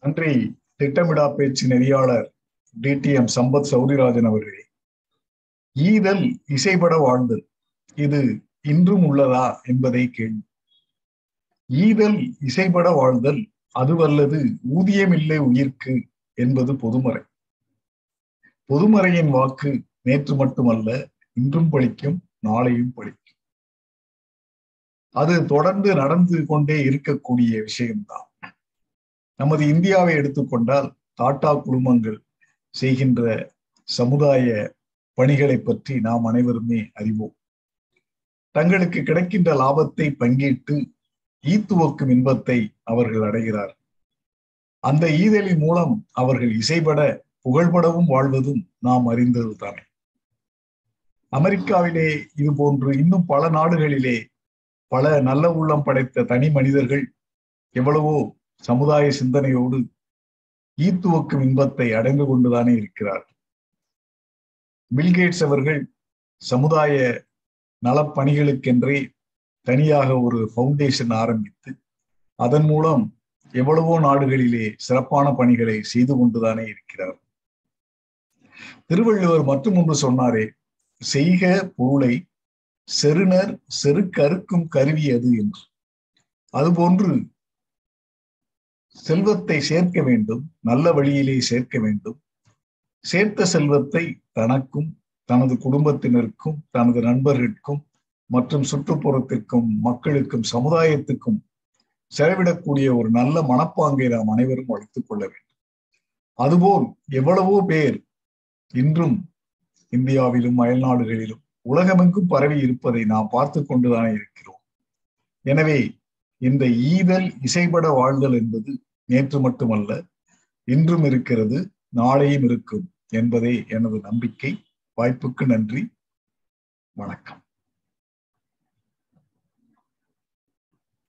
நன்றி. திட்டமிடா பேச்சு நெறியாளர் டிடிஎம் சம்பத் சௌரிராஜன் அவர்களே. ஈதல் இசைபட வாழ்தல். இது இன்றும் உள்ளதா என்பதை கேள்வி ஈதல் இசைபட வாழ்தல் அதுவல்லது ஊதியமில்லை உயிர்க்கு என்பது பொதுமறை. பொதுமறையின் வாக்கு நேற்று மட்டுமல்ல இன்றும் பழிக்கும் நாளையும் பழிக்கும். அது தொடர்ந்து நடந்து கொண்டே இருக்கக்கூடிய விஷயம்தான். நமது இந்தியாவை எடுத்துக்கொண்டால் டாடா குழுமங்கள் செய்கின்ற சமுதாய பணிகளை பற்றி நாம் அனைவருமே அறிவோம். தங்களுக்கு கிடைக்கின்ற லாபத்தை பங்கிட்டு ஈத்துவக்கும் இன்பத்தை அவர்கள் அடைகிறார். அந்த ஈதலின் மூலம் அவர்கள் இசைபட புகழ்படவும் வாழ்வதும் நாம் அறிந்தது தானே அமெரிக்காவிலே இது போன்று இன்னும் பல நாடுகளிலே பல நல்ல உள்ளம் படைத்த தனி மனிதர்கள் எவ்வளவோ சமுதாய சிந்தனையோடு ஈத்துவக்கும் இன்பத்தை அடைந்து கொண்டுதானே இருக்கிறார். பில்கேட்ஸ் அவர்கள் சமுதாய நலப்பணிகளுக்கென்றே தனியாக ஒரு பவுண்டேஷன் ஆரம்பித்து அதன் மூலம் எவ்வளவோ நாடுகளிலே சிறப்பான பணிகளை செய்து கொண்டுதானே இருக்கிறார். திருவள்ளுவர் மற்றும் ஒன்று சொன்னாரே செய்க பொருளை செருணர் செருக்கறுக்கும் கருவி அது என்று. அதுபோன்று செல்வத்தை சேர்க்க வேண்டும் நல்ல வழியிலே சேர்க்க வேண்டும். சேர்த்த செல்வத்தை தனக்கும் தனது குடும்பத்தினருக்கும் தனது நண்பர்களுக்கும் மற்றும் சுற்றுப்புறத்திற்கும் மக்களுக்கும் சமுதாயத்துக்கும் செலவிடக்கூடிய ஒரு நல்ல மனப்பாங்கை நாம் அனைவரும் வளர்த்துக் கொள்ள வேண்டும். அதுபோல் எவ்வளவோ பேர் இன்றும் இந்தியாவிலும் அயல்நாடுகளிலும் உலகமெங்கும் பரவி இருப்பதை நாம் பார்த்து கொண்டுதானே இருக்கிறோம். எனவே இந்த ஈதல் இசைபட வாழ்தல் என்பது நேற்று மட்டுமல்ல இன்றும் இருக்கிறது நாளையும் இருக்கும் என்பதே எனது நம்பிக்கை. வாய்ப்புக்கு நன்றி. வணக்கம்.